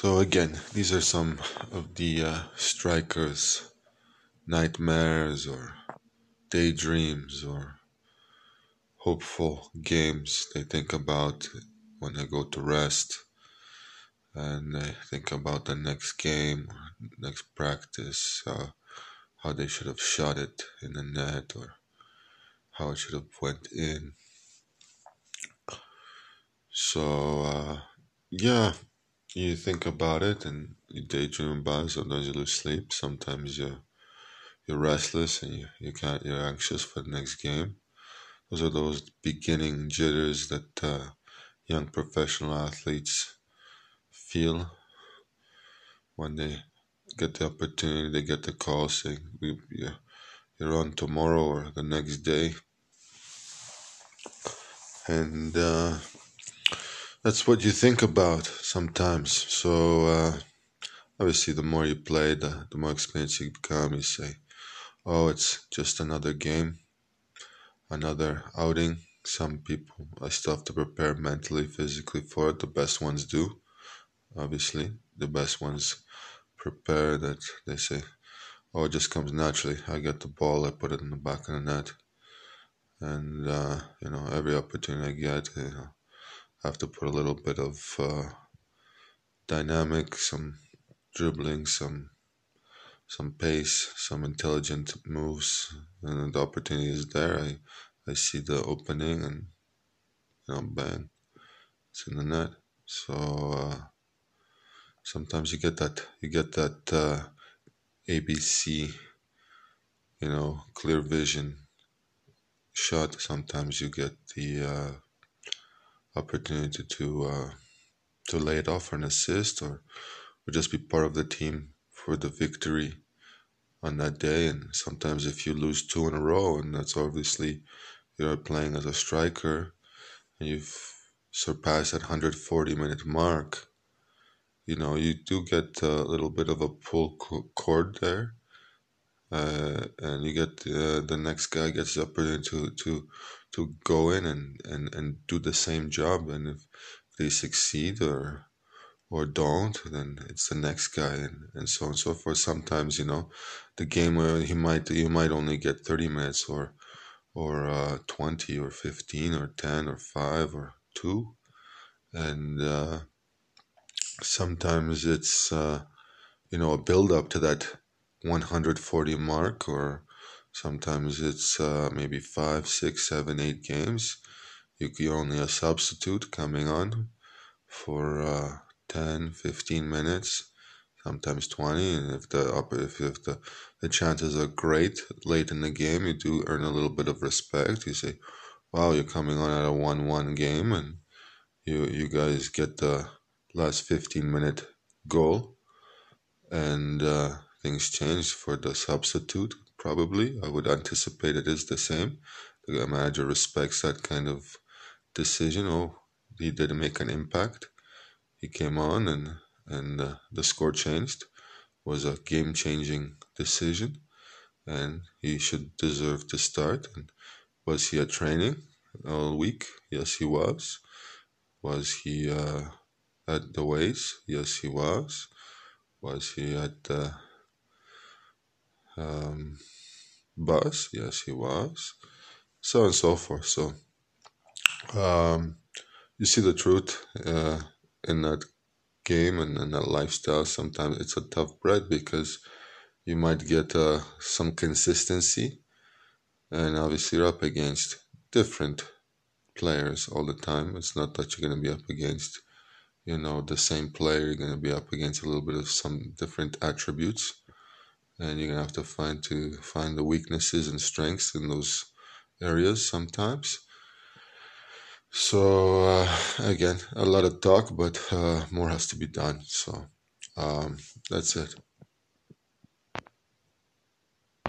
So again, these are some of the uh, strikers' nightmares or daydreams or hopeful games they think about when they go to rest and they think about the next game next practice, uh, how they should have shot it in the net or how it should have went in. So uh, yeah, you think about it and you daydream about it. Sometimes you lose sleep. Sometimes you you're restless and you, you can't. You're anxious for the next game. Those are those beginning jitters that uh, young professional athletes feel when they get the opportunity. They get the call saying, we "You're on tomorrow or the next day," and uh, that's what you think about sometimes. So uh, obviously, the more you play, the the more experienced you become. You say, "Oh, it's just another game, another outing." Some people I still have to prepare mentally, physically for it. The best ones do, obviously. The best ones prepare that they say, "Oh, it just comes naturally." I get the ball, I put it in the back of the net, and uh, you know every opportunity I get. You know, have to put a little bit of uh, dynamic, some dribbling, some some pace, some intelligent moves, and the opportunity is there. I I see the opening, and you know, bang, it's in the net. So uh, sometimes you get that you get that uh, ABC, you know, clear vision shot. Sometimes you get the uh, opportunity to uh, to lay it off for an assist or or just be part of the team for the victory on that day. And sometimes if you lose two in a row, and that's obviously you're playing as a striker, and you've surpassed that 140 minute mark, you know you do get a little bit of a pull cord there. Uh, and you get uh, the next guy gets the opportunity to, to to go in and, and, and do the same job. And if they succeed or or don't, then it's the next guy and, and so on and so forth. Sometimes, you know, the game where he might you might only get 30 minutes or or uh, 20 or 15 or 10 or 5 or 2. And uh, sometimes it's, uh, you know, a build up to that 140 mark or Sometimes it's uh, maybe five, six, seven, eight games. You, you're only a substitute coming on for uh, 10, 15 minutes, sometimes 20. And if the if, if the, the chances are great late in the game, you do earn a little bit of respect. You say, wow, you're coming on at a 1 1 game, and you, you guys get the last 15 minute goal. And uh, things change for the substitute probably. I would anticipate it is the same. The manager respects that kind of decision. Oh, he did make an impact. He came on and and uh, the score changed. Was a game changing decision, and he should deserve to start. And was he at training all week? Yes, he was. Was he uh, at the weights? Yes, he was. Was he at the um, bus. Yes, he was. So on and so forth. So um, you see the truth uh, in that game and in that lifestyle. Sometimes it's a tough bread because you might get uh, some consistency, and obviously you're up against different players all the time. It's not that you're going to be up against, you know, the same player. You're going to be up against a little bit of some different attributes and you're gonna have to find to find the weaknesses and strengths in those areas sometimes. So uh, again, a lot of talk, but uh, more has to be done. So um, that's it.